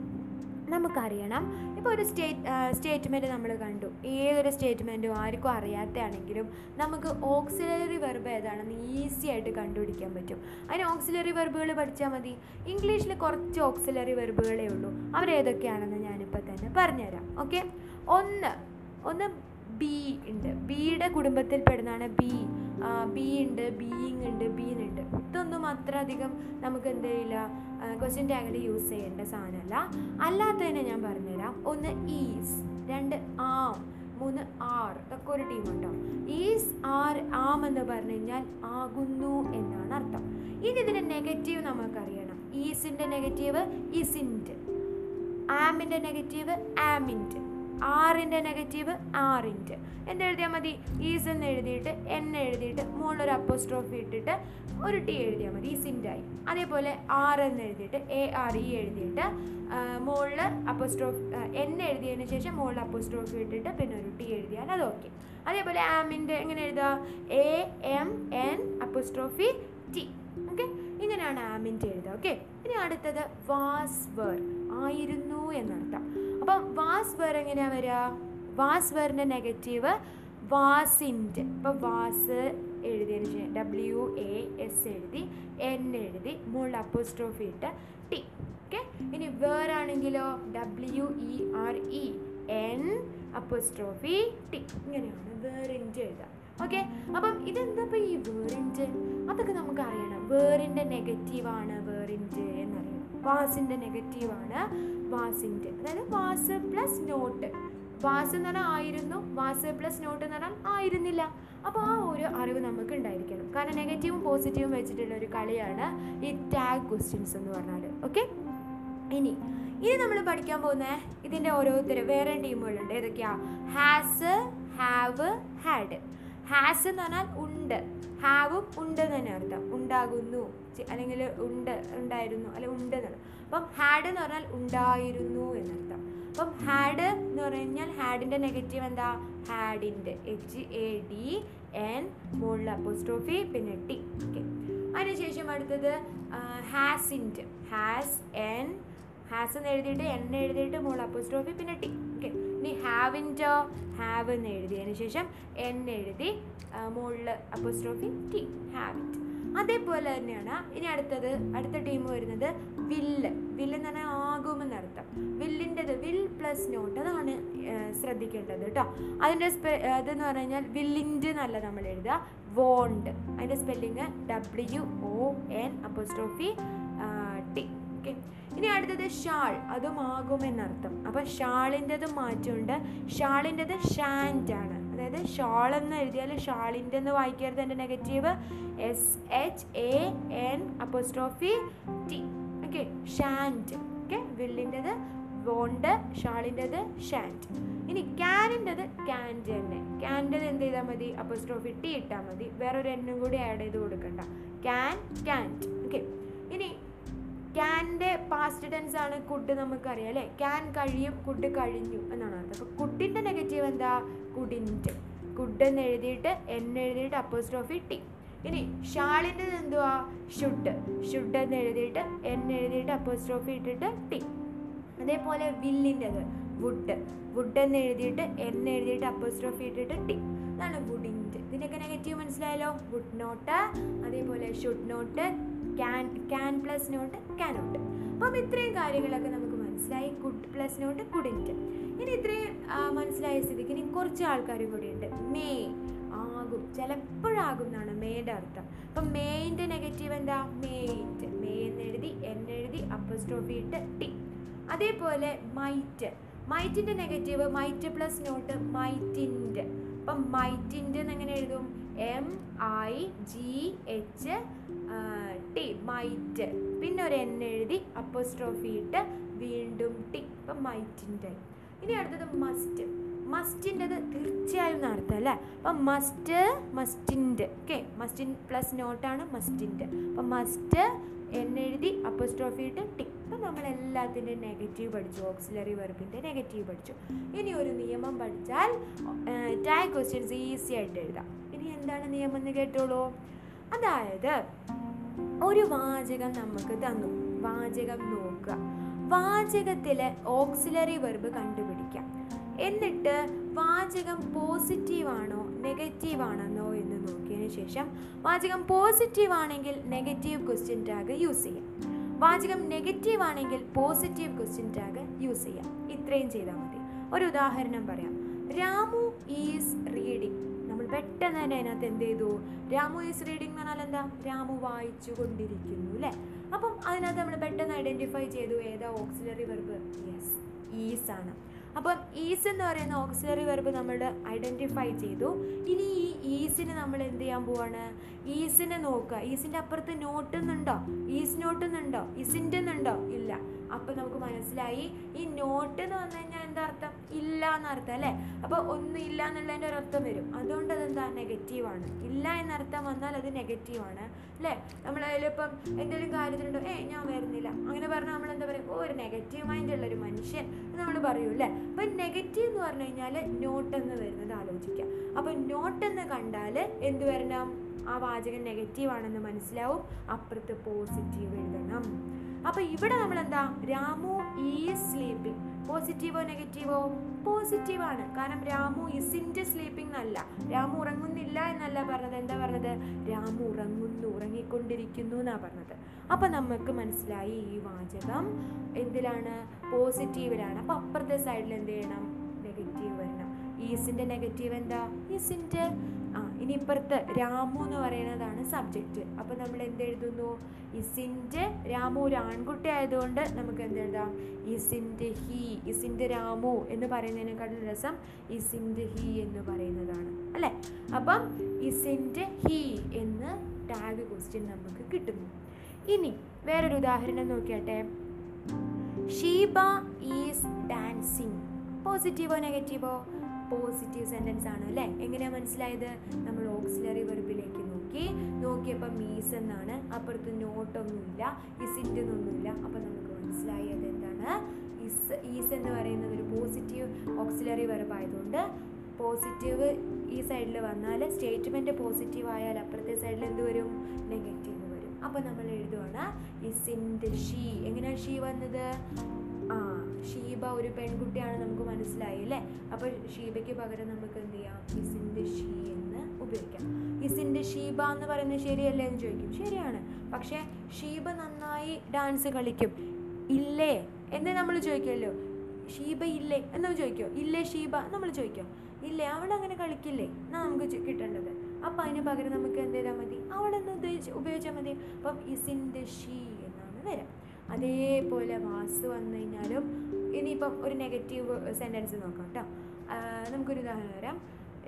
നമുക്കറിയണം. ഇപ്പോൾ ഒരു സ്റ്റേറ്റ് സ്റ്റേറ്റ്മെന്റ് നമ്മൾ കണ്ടു. ഏതൊരു സ്റ്റേറ്റ്മെന്റും ആർക്കും അറിയാത്തതാണെങ്കിലും നമുക്ക് ഓക്സിലറി വെർബ് ഏതാണെന്ന് ഈസി ആയിട്ട് കണ്ടുപിടിക്കാൻ പറ്റും. അതിന് ഓക്സിലറി വെർബുകൾ പഠിച്ചാൽ മതി. ഇംഗ്ലീഷിൽ കുറച്ച് ഓക്സിലറി വെർബുകളേ ഉള്ളൂ. അവരേതൊക്കെയാണെന്ന് ഞാനിപ്പോൾ തന്നെ പറഞ്ഞുതരാം. ഓക്കെ? ഒന്ന് ഒന്ന് ബി ഉണ്ട്. ബിയുടെ കുടുംബത്തിൽ പെടുന്നതാണ് ബി. ബി ഉണ്ട് ബീയിങ് ഉണ്ട് ബീൻ ഉണ്ട്. ഇതൊന്നും അത്ര അധികം നമുക്ക് എന്ത് ചെയ്യില്ല. ക്വസ്റ്റ്യൻ ടാഗിൽ യൂസ് ചെയ്യേണ്ട സാധനമല്ല. അല്ലാത്തതിനെ ഞാൻ പറഞ്ഞുതരാം. ഒന്ന് ഈസ് രണ്ട് ആം മൂന്ന് ആർ ഇതൊക്കെ ഒരു ടീം ഉണ്ടോ? ഈസ് ആർ ആം എന്ന് പറഞ്ഞു കഴിഞ്ഞാൽ ആകുന്നു എന്നാണ് അർത്ഥം. ഇനി ഇതിന്റെ നെഗറ്റീവ് നമുക്കറിയണം ഈസിന്റെ നെഗറ്റീവ് ഇസിന്റ് ആമിന്റെ നെഗറ്റീവ് ആമിന്റ് ആറിന്റെ നെഗറ്റീവ് ആറിന്റ് എന്തെഴുതിയാൽ മതി? ഈസ് എന്ന് എഴുതിയിട്ട് എൻ എഴുതിയിട്ട് മുകളിലൊരു അപ്പോസ്ട്രോഫി ഇട്ടിട്ട് ഒരു ടി എഴുതിയാൽ മതി ഈസിന്റായി അതേപോലെ ആർ എന്ന് എഴുതിയിട്ട് എ ആർ ഇ എഴുതിയിട്ട് മുകളിൽ അപ്പോസ്ട്രോഫ് എൻ എഴുതിയതിന് ശേഷം മുകളിൽ അപ്പോസ്ട്രോഫി ഇട്ടിട്ട് പിന്നെ ഒരു ടി എഴുതിയാൽ അത് ഓക്കെ. അതേപോലെ ആമിന്റെ എങ്ങനെ എഴുതുക? A M N apostrophe T. Okay? ഇങ്ങനെയാണ് ആമിന്റെ എഴുതുക ഓക്കെ? ഇനി അടുത്തത് വാസ് വർ ആയിരുന്നു എന്നർത്ഥം. അപ്പം വാസ് വേർ എങ്ങനെയാണ് വരിക? വാസ് വേറിന്റെ നെഗറ്റീവ് വാസിന്റെ ഇപ്പോൾ വാസ് എഴുതിയതിന് ശേഷം ഡബ്ല്യു എ എസ് എഴുതി എൻ എഴുതി മുകളിൽ അപ്പോസ്ട്രോഫി ഇട്ട് ടി. ഓക്കെ ഇനി വേറാണെങ്കിലോ? W E R E N apostrophe T. ഇങ്ങനെയാണ് വേറിന്റെ എഴുതുക. ഓക്കെ അപ്പം ഇതെന്താ ഇപ്പോൾ ഈ വേറിന്റെ അതൊക്കെ നമുക്ക് അറിയണം. വേറിന്റെ നെഗറ്റീവാണ് വേറിന്റെ എന്നറിയണം. വാസിന്റെ നെഗറ്റീവാണ് വാസിന്റെ അതായത് വാസ് പ്ലസ് നോട്ട്. വാസ് എന്ന് പറഞ്ഞാൽ ആയിരുന്നു വാസ് പ്ലസ് നോട്ട് എന്ന് പറഞ്ഞാൽ ആയിരുന്നില്ല. അപ്പോൾ ആ ഒരു അറിവ് നമുക്ക് ഉണ്ടായിരിക്കണം. കാരണം നെഗറ്റീവും പോസിറ്റീവും വെച്ചിട്ടുള്ള ഒരു കളിയാണ് ഈ ടാഗ് ക്വസ്റ്റ്യൻസ് എന്ന് പറഞ്ഞാൽ. ഓക്കെ ഇനി ഇനി നമ്മൾ പഠിക്കാൻ പോകുന്ന ഇതിന്റെ ഓരോരുത്തർ വേറെ ടീമുകളുണ്ട്. ഏതൊക്കെയാ? ഹാസ് ഹാവ് ഹാഡ് ഹാസ് എന്ന് പറഞ്ഞാൽ ഉണ്ട്. ഹാവും ഉണ്ട് തന്നെ അർത്ഥം. ഉണ്ടാകുന്നു. അല്ലെങ്കിൽ ഉണ്ട് ഉണ്ടായിരുന്നു അല്ലെ ഉണ്ട് എന്നാണ് അപ്പം ഹാഡ് എന്ന് പറഞ്ഞാൽ ഉണ്ടായിരുന്നു എന്നർത്ഥം അപ്പം ഹാഡ് എന്ന് പറഞ്ഞു കഴിഞ്ഞാൽ ഹാഡിന്റെ നെഗറ്റീവ് എന്താ? ഹാഡിന്റെ എച്ച് എ ഡി എൻ മുകളിൽ അപ്പോസ്ട്രോഫി പിന്നെ ടി ഓക്കെ അതിനുശേഷം അടുത്തത് ഹാസിന്റെ ഹാസ് എൻ ഹാസ് എന്ന് എഴുതിയിട്ട് എൻ എഴുതിയിട്ട് മുകളിൽ അപ്പോസ്ട്രോഫി പിന്നെ ടി ഇനി ഹാവിന്റെ ഹാവ് എന്ന് എഴുതിയതിന് ശേഷം എൻ എഴുതി മുകളിൽ അപ്പോസ്ട്രോഫി ടി ഹാവിറ്റ് അതേപോലെ തന്നെയാണ് ഇനി അടുത്തത് അടുത്ത ടീം വരുന്നത് വില്ല് വില്ല് എന്ന് പറഞ്ഞാൽ ആകുമെന്നർത്ഥം വില്ലിന്റെത് വിൽ പ്ലസ് നോട്ട് അതാണ് ശ്രദ്ധിക്കേണ്ടത് കേട്ടോ. അതിന്റെ സ്പെ അതെന്ന് പറഞ്ഞു കഴിഞ്ഞാൽ വില്ലിന്റെ എന്നല്ല നമ്മൾ എഴുതുക. വോണ്ട് അതിന്റെ spelling W O N apostrophe T okay ഇനി അടുത്തത് ഷാൾ അതും ആകുമെന്നർത്ഥം അപ്പോൾ ഷാളിന്റെത് മാറ്റമുണ്ട്. ഷാളിന്റെത് ഷാന്റ് ആണ്. അതായത് ഷാൾ എന്ന് എഴുതിയാൽ ഷാളിന്റെ എന്ന് വായിക്കരുത് എന്റെ negative. S H A N apostrophe T okay shan't okay വില്ലിന്റെത് won't ഷാളിന്റെത് ഷാന്റ് ഇനി ക്യാനിന്റെത് ക്യാൻഡ് തന്നെ. ക്യാന്റത് എന്ത് ചെയ്താൽ മതി? അപ്പോസ്ട്രോഫി ടി ഇട്ടാൽ മതി. വേറൊരു എണ്ണും കൂടി ആഡ് ചെയ്ത് കൊടുക്കണ്ട. ക്യാൻ ക്യാന്റ് ഓക്കെ ഇനി ക്യാന്റെ പാസ്റ്റ് ടെൻസ് ആണ് കുഡ് നമുക്കറിയാം അല്ലേ? ക്യാൻ കഴിയും കുഡ് കഴിഞ്ഞു എന്നാണ് അർത്ഥം. അപ്പോൾ കുഡിന്റെ നെഗറ്റീവ് എന്താ? കുഡിന്റ് കുഡ് എന്ന് എഴുതിയിട്ട് എൻ എഴുതിയിട്ട് അപ്പോസ്ട്രോഫി ടി ഇനി ഷാളിന്റെ എന്തുവാ? ഷുഡ് ഷുഡ് എന്ന് എഴുതിയിട്ട് എൻ എഴുതിയിട്ട് അപ്പോസ്ട്രോഫി ഇട്ടിട്ട് ടി അതേപോലെ വില്ലിന്റെത് വുഡ് വുഡ് എന്ന് എഴുതിയിട്ട് എൻ എഴുതിയിട്ട് അപ്പോസ്ട്രോഫി ഇട്ടിട്ട് ടി അതാണ് വുഡിന്റെ ഇതിന്റെയൊക്കെ നെഗറ്റീവ് മനസ്സിലായല്ലോ? വുഡ് നോട്ട് അതേപോലെ should not can can plus not cannot അപ്പം ഇത്രയും കാര്യങ്ങളൊക്കെ നമുക്ക് മനസ്സിലായി. കുഡ് പ്ലസ് നോട്ട് കുഡിന്റ് ഇനി ഇത്രയും മനസ്സിലായ സ്ഥിതിക്ക് ഇനി കുറച്ച് ആൾക്കാരും കൂടിയുണ്ട് മേ ആകും. ചിലപ്പോഴാകും എന്നാണ് മേയുടെ അർത്ഥം. അപ്പം മേയിന്റെ നെഗറ്റീവ് എന്താ? മേയിറ്റ് മേ എന്ന് എഴുതി എൻ എഴുതി അപ്പസ്ട്രോഫി ഇട്ട് ടി അതേപോലെ മൈറ്റ് മൈറ്റിന്റെ നെഗറ്റീവ് മൈറ്റ് പ്ലസ് നോട്ട് മൈറ്റിന്റെ അപ്പം മൈറ്റിന്റെ എങ്ങനെ എഴുതും? M I G H T might പിന്നെ ഒരു എൻ എഴുതി അപ്പോസ്ട്രോഫി ഇട്ട് വീണ്ടും ടി ഇപ്പം മൈറ്റിന്റെ ഇനി അടുത്തത് മസ്റ്റ് മസ്റ്റിന്റെത് തീർച്ചയായും നടത്തുക അല്ലേ? അപ്പം മസ്റ്റ് മസ്റ്റിന്റെ ഓക്കെ മസ്റ്റിൻ പ്ലസ് നോട്ടാണ് മസ്റ്റിന്റെ അപ്പം മസ്റ്റ് എന്നെഴുതി അപ്പോസ്ട്രോഫി ഇട്ട് ടിക് അപ്പം നമ്മൾ എല്ലാത്തിന്റെയും നെഗറ്റീവ് പഠിച്ചു ഓക്സിലറി വെർബിന്റെ നെഗറ്റീവ് പഠിച്ചു. ഇനി ഒരു നിയമം പഠിച്ചാൽ ടാഗ് ക്വസ്റ്റ്യൻസ് ഈസി ആയിട്ട് എഴുതാം. ഇനി എന്താണ് നിയമം എന്ന് കേട്ടോളൂ? അതായത് ഒരു വാചകം നമുക്ക് തന്നു. വാചകം നോക്കുക. വാചകത്തിലെ ഓക്സിലറി വെർബ് കണ്ടുപിടിക്കാം. എന്നിട്ട് വാചകം പോസിറ്റീവാണോ ആണോ നെഗറ്റീവ് ആണെന്നോ എന്ന് നോക്കിയതിന് ശേഷം വാചകം പോസിറ്റീവ് ആണെങ്കിൽ നെഗറ്റീവ് ക്വസ്റ്റ്യൻ ടാഗ് യൂസ് ചെയ്യാം. വാചകം നെഗറ്റീവ് ആണെങ്കിൽ പോസിറ്റീവ് ക്വസ്റ്റ്യൻ ടാഗ് യൂസ് ചെയ്യാം. ഇത്രയും ചെയ്താൽ മതി. ഒരു ഉദാഹരണം പറയാം. രാമു ഈസ് റീഡിങ് പെട്ടെന്ന് തന്നെ അതിനകത്ത് എന്ത് ചെയ്തു? രാമു ഈസ് റീഡിംഗ് എന്ന് പറഞ്ഞാൽ എന്താ? രാമു വായിച്ചു കൊണ്ടിരിക്കുന്നു അല്ലേ? അപ്പം അതിനകത്ത് നമ്മൾ പെട്ടെന്ന് ഐഡന്റിഫൈ ചെയ്തു ഏതാ ഓക്സിലറി വെർബ് യെസ് ഈസ് ആണ്. അപ്പം ഈസ് എന്ന് പറയുന്ന ഓക്സിലറി വെർബ് നമ്മൾ ഐഡന്റിഫൈ ചെയ്തു. ഇനി ഈ ഈസിന് നമ്മൾ എന്ത് ചെയ്യാൻ പോവാണ്? ഈസിനെ നോക്കുക. ഈസിന്റെ അപ്പുറത്ത് നോട്ടുന്നുണ്ടോ ഈസ് നോട്ടുന്നുണ്ടോ ഇസിന്റെ എന്നുണ്ടോ? ഇല്ല. അപ്പം നമുക്ക് മനസ്സിലായി. ഈ നോട്ട് എന്ന് പറഞ്ഞു കഴിഞ്ഞാൽ എന്താ അർത്ഥം? ഇല്ല എന്നർത്ഥം അല്ലേ? അപ്പോൾ ഒന്നും ഇല്ല എന്നുള്ളതിന്റെ ഒരു അർത്ഥം വരും. അതുകൊണ്ട് അതെന്താ? നെഗറ്റീവ് ആണ്. ഇല്ല എന്നർത്ഥം വന്നാൽ അത് നെഗറ്റീവാണ് അല്ലേ? നമ്മൾ അതിലിപ്പം എന്തെങ്കിലും കാര്യത്തിലുണ്ടോ? ഏ ഞാൻ വരുന്നില്ല. അങ്ങനെ പറഞ്ഞാൽ നമ്മൾ എന്താ പറയുക ഓ ഒരു നെഗറ്റീവ് മൈൻഡ് ഉള്ള ഒരു മനുഷ്യൻ എന്ന് നമ്മൾ പറയൂ അല്ലേ? അപ്പം നെഗറ്റീവ് എന്ന് പറഞ്ഞു കഴിഞ്ഞാൽ നോട്ട് എന്ന് വരുന്നത് ആലോചിക്കുക. അപ്പം നോട്ട് എന്ന് കണ്ടാൽ എന്ത് വരണം? ആ വാചകം നെഗറ്റീവ് ആണെന്ന് മനസ്സിലാവും. അപ്പുറത്ത് പോസിറ്റീവ് എഴുതണം. അപ്പൊ ഇവിടെ നമ്മൾ എന്താ രാമു ഈസ് സ്ലീപ്പിംഗ് പോസിറ്റീവോ നെഗറ്റീവോ പോസിറ്റീവ് ആണ്. കാരണം രാമു ഇസിന്റെ സ്ലീപ്പിംഗ് എന്നല്ല. രാമു ഉറങ്ങുന്നില്ല എന്നല്ല പറഞ്ഞത്. എന്താ പറഞ്ഞത്? രാമു ഉറങ്ങുന്നു ഉറങ്ങിക്കൊണ്ടിരിക്കുന്നു എന്നാ പറഞ്ഞത്. അപ്പൊ നമുക്ക് മനസ്സിലായി ഈ വാചകം. എന്തിലാണ്? പോസിറ്റീവിലാണ് അപ്പൊ അപ്പുറത്തെ സൈഡിൽ എന്ത് ചെയ്യണം? നെഗറ്റീവ് ഈസിന്റെ നെഗറ്റീവ് എന്താ? ഈസിന്റെ ആ ഇനി ഇപ്പുറത്ത് രാമു എന്ന് പറയുന്നതാണ് സബ്ജക്റ്റ് അപ്പം നമ്മൾ എന്ത് എഴുതുന്നു? ഇസിന്റെ രാമു ഒരു ആൺകുട്ടി ആയതുകൊണ്ട് നമുക്ക് എന്ത് എഴുതാം? ഇസിന്റെ ഹി ഇസിന്റെ രാമു എന്ന് പറയുന്നതിനേക്കാളും രസം ഇസിന്റെ ഹി എന്ന് പറയുന്നതാണ്. അല്ലേ? അപ്പം ഇസിന്റെ ഹി എന്ന് ടാഗ് ക്വസ്റ്റ്യൻ നമുക്ക് കിട്ടുന്നു. ഇനി വേറൊരു ഉദാഹരണം നോക്കിയാട്ടെ. Sheeba is dancing. പോസിറ്റീവോ നെഗറ്റീവോ പോസിറ്റീവ് സെന്റൻസ് ആണ് അല്ലേ? എങ്ങനെയാണ് മനസ്സിലായത്? നമ്മൾ ഓക്സിലറി വെർബിലേക്ക് നോക്കി. നോക്കിയപ്പോൾ മീസ് എന്നാണ്. അപ്പുറത്ത് നോട്ടൊന്നുമില്ല ഇസിന്റെ ഒന്നുമില്ല. അപ്പോൾ നമുക്ക് മനസ്സിലായി അതെന്താണ് ഇസ് ഈസ് എന്ന് പറയുന്നത് ഒരു പോസിറ്റീവ് ഓക്സിലറി വെർബ് ആയതുകൊണ്ട് പോസിറ്റീവ് ഈ സൈഡിൽ വന്നാൽ സ്റ്റേറ്റ്മെന്റ് പോസിറ്റീവ് ആയാൽ അപ്പുറത്തെ സൈഡിൽ എന്ത് വരും? നെഗറ്റീവ് വരും. അപ്പോൾ നമ്മൾ എഴുതുവാണ് ഇസിന്റെ ഷീ എങ്ങനെയാണ് ഷീ വന്നത്? ആ ഷീബ ഒരു പെൺകുട്ടിയാണ് നമുക്ക് മനസ്സിലായി അല്ലേ? അപ്പോൾ ഷീബയ്ക്ക് പകരം നമുക്ക് എന്ത് ചെയ്യാം? ഇസിന്റെ ഷീ എന്ന് ഉപയോഗിക്കാം. ഇസിന്റെ ഷീബ എന്ന് പറയുന്നത് ശരിയല്ലേ എന്ന് ചോദിക്കും. ശരിയാണ്. പക്ഷേ ഷീബ നന്നായി ഡാൻസ് കളിക്കും. ഇല്ലേ? എന്ന് നമ്മൾ ചോദിക്കുമല്ലോ. ഷീബ ഇല്ലേ? എന്ന് ചോദിക്കോ ഇല്ലേ ഷീബ? നമ്മൾ ചോദിക്കോ ഇല്ലേ അവൾ അങ്ങനെ കളിക്കില്ലേ? എന്നാ നമുക്ക് കിട്ടേണ്ടത്. അപ്പം അതിന് പകരം നമുക്ക് എന്ത് ചെയ്താൽ മതി? അവളെന്ന് ഉപയോഗിച്ചാൽ മതി. അപ്പം ഇസിന്റെ ഷീ എന്നാണ് വരാം. അതേപോലെ വാസ് വന്നു കഴിഞ്ഞാലും ഇനിയിപ്പം ഒരു നെഗറ്റീവ് സെന്റൻസ് നോക്കാം കേട്ടോ നമുക്കൊരു ഉദാഹരണം തരാം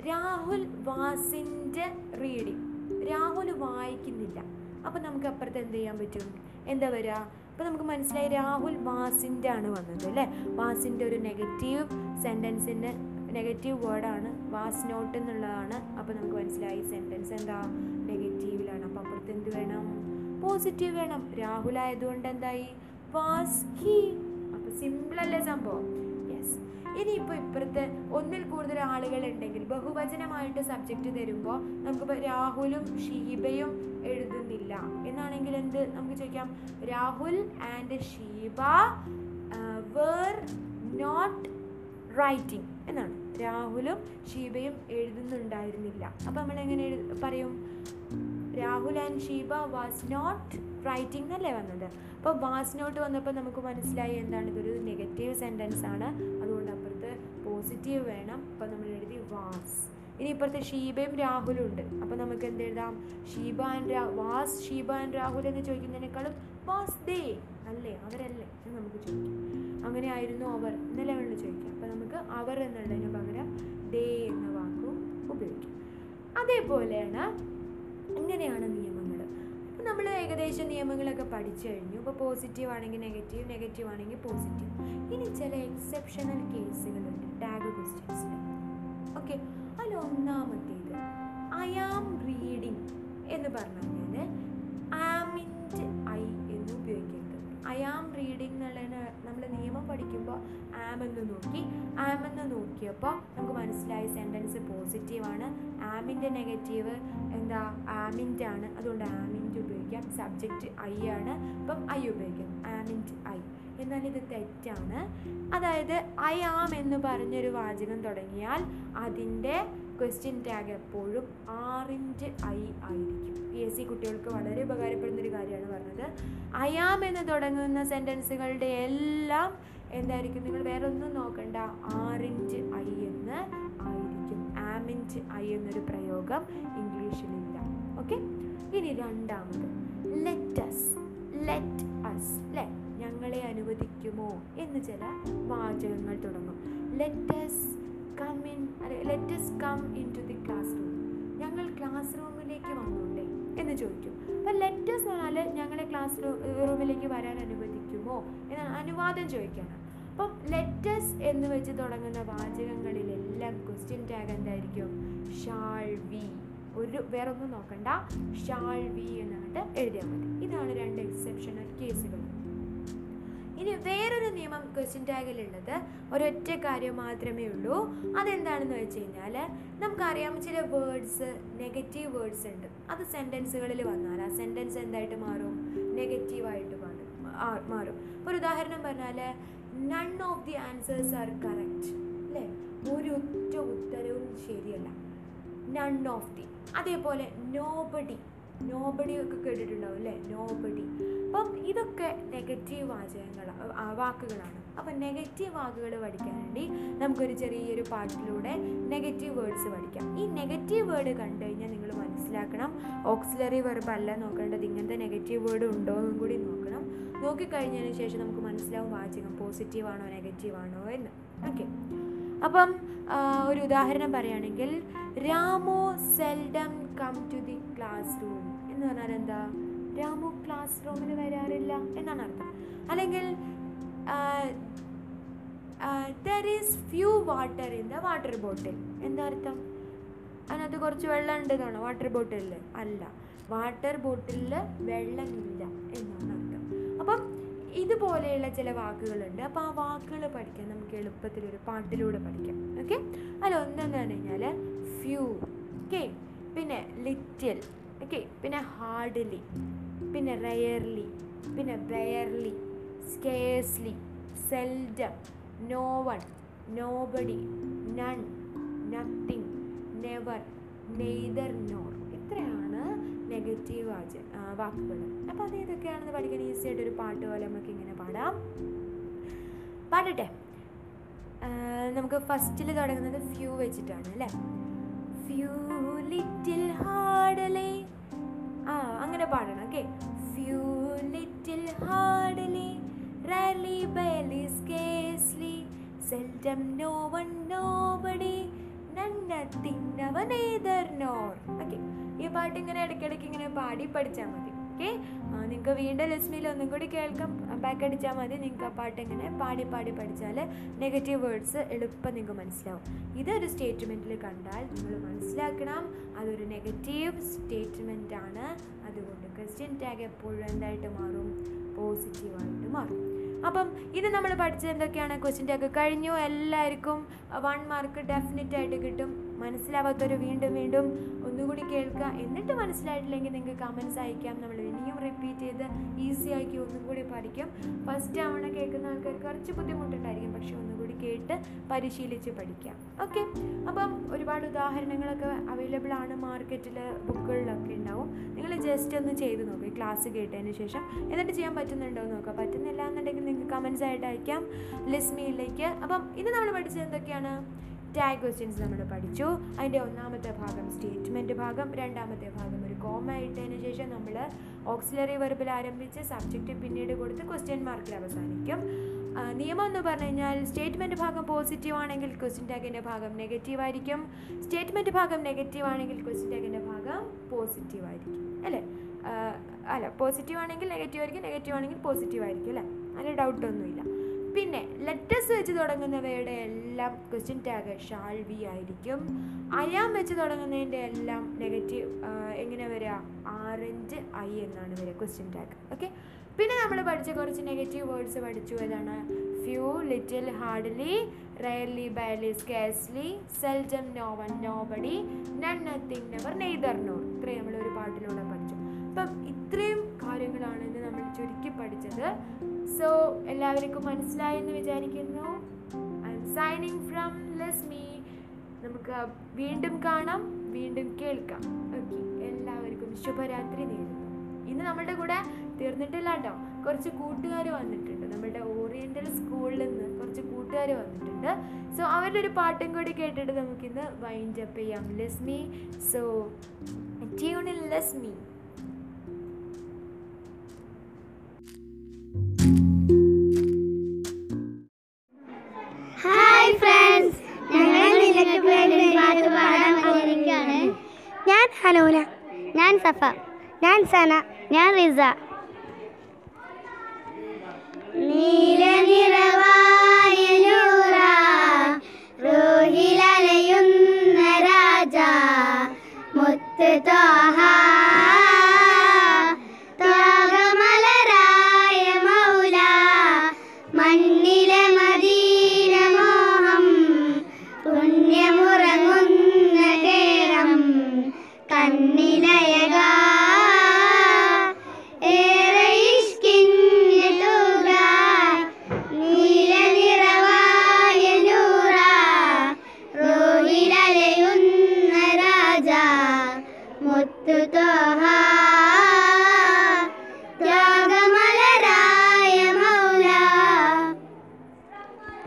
രാഹുൽ വാസിന്റെ റീഡിങ് രാഹുൽ വായിക്കുന്നില്ല. അപ്പം നമുക്ക് അപ്പുറത്ത് എന്ത് ചെയ്യാൻ പറ്റും? എന്താ വരിക അപ്പോൾ നമുക്ക് മനസ്സിലായി രാഹുൽ വാസിന്റെ ആണ് വന്നത് അല്ലേ? വാസിന്റെ ഒരു നെഗറ്റീവ് സെന്റൻസിന്റെ നെഗറ്റീവ് വേർഡാണ് വാസ് നോട്ട് എന്നുള്ളതാണ്. അപ്പോൾ നമുക്ക് മനസ്സിലായി സെന്റൻസ് എന്താ? നെഗറ്റീവിലാണ് അപ്പോൾ അപ്പുറത്ത് എന്ത് വേണം? പോസിറ്റീവ് വേണം. രാഹുൽ ആയതുകൊണ്ട് എന്തായി? വാസ് ഹി അപ്പോൾ സിമ്പിളല്ലേ സംഭവം? യെസ് ഇനിയിപ്പോൾ ഇപ്പുറത്ത് ഒന്നിൽ കൂടുതൽ ആളുകൾ ഉണ്ടെങ്കിൽ ബഹുവചനമായിട്ട് സബ്ജക്റ്റ് തരുമ്പോൾ നമുക്കിപ്പോൾ രാഹുലും ഷീബയും എഴുതുന്നില്ല. എന്നാണെങ്കിൽ എന്ത് നമുക്ക് ചോദിക്കാം? Rahul and Sheeba were not writing എന്നാണ്. രാഹുലും ഷീബയും എഴുതുന്നുണ്ടായിരുന്നില്ല. അപ്പോൾ നമ്മൾ എങ്ങനെ പറയും? Rahul and Sheeba was not writing എന്നല്ലേ വന്നത് അപ്പോൾ വാസ് നോട്ട് വന്നപ്പോൾ നമുക്ക് മനസ്സിലായി എന്താണ് ഇതൊരു നെഗറ്റീവ് സെന്റൻസ് ആണ്. അതുകൊണ്ട് അപ്പുറത്ത് പോസിറ്റീവ് വേണം. അപ്പോൾ നമ്മൾ എഴുതി വാസ് ഇനി ഇപ്പുറത്ത് ഷീബയും രാഹുലും ഉണ്ട്. അപ്പോൾ നമുക്ക് എന്ത് എഴുതാം? ഷീബ ആൻഡ് രാ വാസ് ഷീബ ആൻഡ് രാഹുൽ എന്ന് ചോദിക്കുന്നതിനേക്കാളും വാസ് ദേ അല്ലേ? അവരല്ലേ എന്ന് നമുക്ക് ചോദിക്കാം. അങ്ങനെ ആയിരുന്നു അവർ. എന്ന ലെവലിൽ ചോദിക്കാം. അപ്പോൾ നമുക്ക് അവർ എന്നുള്ളതിന് പകരം ദേ എന്ന വാക്കും ഉപയോഗിക്കാം. അതേപോലെയാണ് ഇങ്ങനെയാണ് നിയമങ്ങൾ അപ്പോൾ നമ്മൾ ഏകദേശം നിയമങ്ങളൊക്കെ പഠിച്ചു കഴിഞ്ഞു. ഇപ്പോൾ പോസിറ്റീവ് ആണെങ്കിൽ നെഗറ്റീവ് നെഗറ്റീവ് ആണെങ്കിൽ പോസിറ്റീവ് ഇനി ചില എക്സെപ്ഷണൽ കേസുകളുണ്ട് ടാഗ് ക്വസ്റ്റ്യൻസിൽ ഓക്കെ അതിൽ ഒന്നാമത്തേത് ഐ ആം റീഡിങ് എന്ന് പറഞ്ഞു കഴിഞ്ഞാൽ ആമിന്റെ ഐ ആം റീഡിങ് എന്നുള്ളതിന് നമ്മൾ നിയമം പഠിക്കുമ്പോൾ ആം എന്ന് നോക്കി. ആം എന്ന് നോക്കിയപ്പോൾ നമുക്ക് മനസ്സിലായി സെന്റൻസ് പോസിറ്റീവാണ് ആമിന്റെ നെഗറ്റീവ് എന്താ ആമിന്റെ ആണ്. അതുകൊണ്ട് ആമിന്റെ ഉപയോഗിക്കാം. സബ്ജക്റ്റ് ഐ ആണ്. അപ്പം ഐ ഉപയോഗിക്കാം. ആമിന്റെ ഐ എന്നാൽ ഇത് തെറ്റാണ്. അതായത് ഐ ആം എന്ന് പറഞ്ഞൊരു വാചകം തുടങ്ങിയാൽ അതിന്റെ ക്വസ്റ്റ്യൻ ടാഗ് എപ്പോഴും ആറിന്റെ ഐ ആയിരിക്കും. പി എസ് സി കുട്ടികൾക്ക് വളരെ ഉപകാരപ്പെടുന്ന ഒരു കാര്യമാണ് പറഞ്ഞത്. ആം എന്ന് തുടങ്ങുന്ന സെന്റൻസുകളുടെ എല്ലാം എന്തായിരിക്കും? നിങ്ങൾ വേറെ ഒന്നും നോക്കണ്ട ആറിഞ്ച് ഐ എന്ന് ആയിരിക്കും. ആമിഞ്ച് ഐ എന്നൊരു പ്രയോഗം ഇംഗ്ലീഷിലില്ല. ഓക്കെ ഇനി രണ്ടാമത്. ലെറ്റസ് ലെറ്റ് അസ് ലെ ഞങ്ങളെ അനുവദിക്കുമോ എന്ന് ചില വാചകങ്ങൾ തുടങ്ങും. Let's come in let's come in to the classroom ഞങ്ങൾ ക്ലാസ് റൂമിലേക്ക് വന്നോണ്ടേ. എന്ന് ചോദിക്കും. അപ്പം ലെറ്റേഴ്സ് എന്ന് പറഞ്ഞാൽ ഞങ്ങളെ ക്ലാസ് റൂമിലേക്ക് വരാൻ അനുവദിക്കുമോ എന്ന അനുവാദം ചോദിക്കണം അപ്പം ലെറ്റേഴ്സ് എന്ന് വെച്ച് തുടങ്ങുന്ന വാചകങ്ങളിലെല്ലാം ക്വസ്റ്റ്യൻ ടാഗ് എന്തായിരിക്കും? ഷാൾ വി ഒരു വേറെ ഒന്നും നോക്കണ്ട ഷാൾ വി എന്നിട്ട് എഴുതിയാൽ മതി. ഇതാണ് രണ്ട് എക്സെപ്ഷണൽ കേസുകൾ ഇനി വേറൊരു നിയമം ക്വസ്റ്റ്യൻ ടാഗിലുള്ളത് ഒരൊറ്റ കാര്യം മാത്രമേ ഉള്ളൂ. അതെന്താണെന്ന് വെച്ച് കഴിഞ്ഞാൽ നമുക്കറിയാം ചില വേർഡ്സ് നെഗറ്റീവ് വേർഡ്സ് ഉണ്ട്. അത് സെന്റൻസുകളിൽ വന്നാൽ ആ സെന്റൻസ് എന്തായിട്ട് മാറും? നെഗറ്റീവായിട്ട് മാറും ഒരു ഉദാഹരണം പറഞ്ഞാൽ none of the answers are correct അല്ലേ? ഒരു ഒറ്റ ഉത്തരവും ശരിയല്ല. നൺ ഓഫ് ദി അതേപോലെ നോബഡി നോബഡി ഒക്കെ കേട്ടിട്ടുണ്ടാവും അല്ലേ നോബഡി അപ്പം ഇതൊക്കെ നെഗറ്റീവ് വാചകങ്ങൾ വാക്കുകളാണ്. അപ്പം നെഗറ്റീവ് വാക്കുകൾ പഠിക്കാൻ വേണ്ടി നമുക്കൊരു ചെറിയൊരു പാട്ടിലൂടെ നെഗറ്റീവ് വേർഡ്സ് പഠിക്കാം. ഈ നെഗറ്റീവ് വേർഡ് കണ്ടു കഴിഞ്ഞാൽ നിങ്ങൾ മനസ്സിലാക്കണം ഓക്സിലറി വെർബ് അല്ല നോക്കേണ്ടത്. ഇങ്ങനത്തെ നെഗറ്റീവ് വേർഡ് ഉണ്ടോ എന്നും കൂടി നോക്കണം. നോക്കിക്കഴിഞ്ഞതിന് ശേഷം നമുക്ക് മനസ്സിലാവും വാചകം പോസിറ്റീവാണോ നെഗറ്റീവാണോ എന്ന്. ഓക്കെ അപ്പം ഒരു ഉദാഹരണം പറയുകയാണെങ്കിൽ Ramu seldom come to the classroom എന്ന് പറഞ്ഞാൽ എന്താ? രാമു ക്ലാസ് റൂമിൽ വരാറില്ല എന്നാണ് അർത്ഥം. അല്ലെങ്കിൽ there is few water in the water bottle എന്താ അർത്ഥം? അതിനകത്ത് കുറച്ച് വെള്ളം ഉണ്ടെന്നാണോ വാട്ടർ ബോട്ടിലിൽ അല്ല. വാട്ടർ ബോട്ടിലിൽ വെള്ളമില്ല എന്നാണ് അർത്ഥം. അപ്പം ഇതുപോലെയുള്ള ചില വാക്കുകളുണ്ട്. അപ്പോൾ ആ വാക്കുകൾ പഠിക്കാൻ നമുക്ക് എളുപ്പത്തിൽ ഒരു പാട്ടിലൂടെ പഠിക്കാം. ഓക്കെ അല്ല ഒന്നെന്ന് പറഞ്ഞു കഴിഞ്ഞാൽ ഫ്യൂ ഓക്കെ പിന്നെ ലിറ്റിൽ ഓക്കെ പിന്നെ ഹാർഡ്ലി പിന്നെ റയർലി പിന്നെ barely scarcely seldom no one nobody none nothing never neither nor ഇത്രയാണ് നെഗറ്റീവ് വാച്ച് വാക്കുകൾ അപ്പോൾ അത് ഏതൊക്കെയാണെന്ന് പഠിക്കാൻ ഈസി ആയിട്ട് ഒരു പാട്ട് പോലെ നമുക്ക് ഇങ്ങനെ പാടാം. പാടട്ടെ. നമുക്ക് ഫസ്റ്റിൽ തുടങ്ങുന്നത് ഫ്യൂ വെച്ചിട്ടാണ് അല്ലേ? ഫ്യൂ ലിറ്റിൽ ഹാർഡലി ആ അങ്ങനെ പാടണം okay few little hardly rarely barely scarcely seldom no one nobody nothing never neither nor okay ഈ പാട്ട് ഇങ്ങനെ ഇടയ്ക്കിടയ്ക്ക് ഇങ്ങനെ പാടി പഠിച്ചാൽ മതി ഓക്കെ നിങ്ങൾക്ക് വീണ്ടും ലിസ്മിൽ ഒന്നും കൂടി കേൾക്കാം. ബാക്ക് അടിച്ചാൽ മതി. നിങ്ങൾക്ക് ആ പാട്ട് എങ്ങനെ പാടി പാടി പഠിച്ചാൽ നെഗറ്റീവ് വേർഡ്സ് എളുപ്പം നിങ്ങൾക്ക് മനസ്സിലാവും. ഇതൊരു സ്റ്റേറ്റ്മെന്റിൽ കണ്ടാൽ നിങ്ങൾ മനസ്സിലാക്കണം. അതൊരു നെഗറ്റീവ് സ്റ്റേറ്റ്മെന്റ് ആണ്. അതുകൊണ്ട് ക്വസ്റ്റ്യൻ ടാഗ് എപ്പോഴും എന്തായിട്ട് മാറും? പോസിറ്റീവായിട്ട് മാറും. അപ്പം ഇത് നമ്മൾ പഠിച്ചത് എന്തൊക്കെയാണ്? ക്വസ്റ്റ്യൻ ടാഗ് കഴിഞ്ഞു. എല്ലാവർക്കും വൺ മാർക്ക് ഡെഫിനറ്റ് ആയിട്ട് കിട്ടും. മനസ്സിലാവാത്തവർ വീണ്ടും വീണ്ടും ഒന്നുകൂടി കേൾക്കുക എന്നിട്ട് മനസ്സിലായിട്ടില്ലെങ്കിൽ നിങ്ങൾക്ക് കമൻസ് അയക്കാം. നമ്മൾ ഇനിയും റിപ്പീറ്റ് ചെയ്ത് ഈസി ആക്കി ഒന്നും കൂടി പഠിക്കും. ഫസ്റ്റ് തവണ കേൾക്കുന്ന ആൾക്കാർക്ക് കുറച്ച് ബുദ്ധിമുട്ടുണ്ടായിരിക്കും. പക്ഷെ ഒന്നുകൂടി കേട്ട് പരിശീലിച്ച് പഠിക്കാം. ഓക്കെ അപ്പം ഒരുപാട് ഉദാഹരണങ്ങളൊക്കെ അവൈലബിൾ ആണ്. മാർക്കറ്റിൽ ബുക്കുകളിലൊക്കെ ഉണ്ടാവും. നിങ്ങൾ ജസ്റ്റ് ഒന്ന് ചെയ്ത് നോക്കുക ക്ലാസ് കേട്ടതിന് ശേഷം എന്നിട്ട് ചെയ്യാൻ പറ്റുന്നുണ്ടോ എന്ന് നോക്കുക പറ്റുന്നില്ല എന്നുണ്ടെങ്കിൽ നിങ്ങൾക്ക് കമൻസ് ആയിട്ട് അയക്കാം. ലിസ്മിയിലേക്ക് അപ്പം ഇത് നമ്മൾ പഠിച്ചത് എന്തൊക്കെയാണ്? ടാഗ് ക്വസ്റ്റ്യൻസ് നമ്മൾ പഠിച്ചു. അതിന്റെ ഒന്നാമത്തെ ഭാഗം സ്റ്റേറ്റ്മെന്റ് ഭാഗം രണ്ടാമത്തെ ഭാഗം ഒരു കോമ ഇട്ടതിന് ശേഷം നമ്മൾ ഓക്സിലറി വെർബിൽ ആരംഭിച്ച് സബ്ജക്റ്റ് പിന്നീട് കൊടുത്ത് ക്വസ്റ്റ്യൻ മാർക്കിൽ അവസാനിക്കും. നിയമം എന്ന് പറഞ്ഞു കഴിഞ്ഞാൽ സ്റ്റേറ്റ്മെന്റ് ഭാഗം പോസിറ്റീവ് ആണെങ്കിൽ ക്വസ്റ്റ്യൻ ടാഗിന്റെ ഭാഗം നെഗറ്റീവ് ആയിരിക്കും. സ്റ്റേറ്റ്മെന്റ് ഭാഗം നെഗറ്റീവ് ആണെങ്കിൽ ക്വസ്റ്റ്യൻ ടാഗിന്റെ ഭാഗം പോസിറ്റീവ് ആയിരിക്കും. അല്ലേ? അല്ല പോസിറ്റീവ് ആണെങ്കിൽ നെഗറ്റീവ് ആയിരിക്കും നെഗറ്റീവ് ആണെങ്കിൽ പോസിറ്റീവ് ആയിരിക്കും അല്ലേ? അതിന് ഡൗട്ടൊന്നുമില്ല പിന്നെ ലെറ്റേഴ്സ് വെച്ച് തുടങ്ങുന്നവയുടെ എല്ലാം ക്വസ്റ്റ്യൻ ടാഗ് ഷാൾ ബി ആയിരിക്കും. അയാം വെച്ച് തുടങ്ങുന്നതിന്റെ എല്ലാം നെഗറ്റീവ് എങ്ങനെ വരിക ആറഞ്ച് ഐ എന്നാണ് വരിക ക്വസ്റ്റ്യൻ ടാഗ് ഓക്കെ പിന്നെ നമ്മൾ പഠിച്ച കുറച്ച് നെഗറ്റീവ് വേർഡ്സ് പഠിച്ചു. ഏതാണ് few little hardly rarely barely scarcely seldom no one nobody none nothing never neither nor ഇത്രയും നമ്മൾ ഒരു പാട്ടിലൂടെ അപ്പം ഇത്രയും കാര്യങ്ങളാണ് ഇന്ന് നമ്മൾ ചുരുക്കി പഠിച്ചത്. സോ എല്ലാവർക്കും മനസ്സിലായെന്ന് വിചാരിക്കുന്നു. ഐ എം സൈനിങ് ഫ്രം ലെസ്മി നമുക്ക് വീണ്ടും കാണാം വീണ്ടും കേൾക്കാം. ഓക്കെ എല്ലാവർക്കും ശുഭരാത്രി നേരുന്നു. ഇന്ന് നമ്മളുടെ കൂടെ തീർന്നിട്ടില്ല കേട്ടോ കുറച്ച് കൂട്ടുകാർ വന്നിട്ടുണ്ട്. നമ്മുടെ ഓറിയന്റൽ സ്കൂളിൽ നിന്ന് കുറച്ച് കൂട്ടുകാർ വന്നിട്ടുണ്ട്. സോ അവരുടെ ഒരു പാട്ടും കൂടി കേട്ടിട്ട് നമുക്കിന്ന് വൈൻഡ് അപ്പ് ചെയ്യാം. ലസ്മി സോ ട്യൂണിൽ ലെസ്മി ഞാൻ ഹനൂന ഞാൻ സഫ ഞാൻ സന ഞാൻ റിസ നീല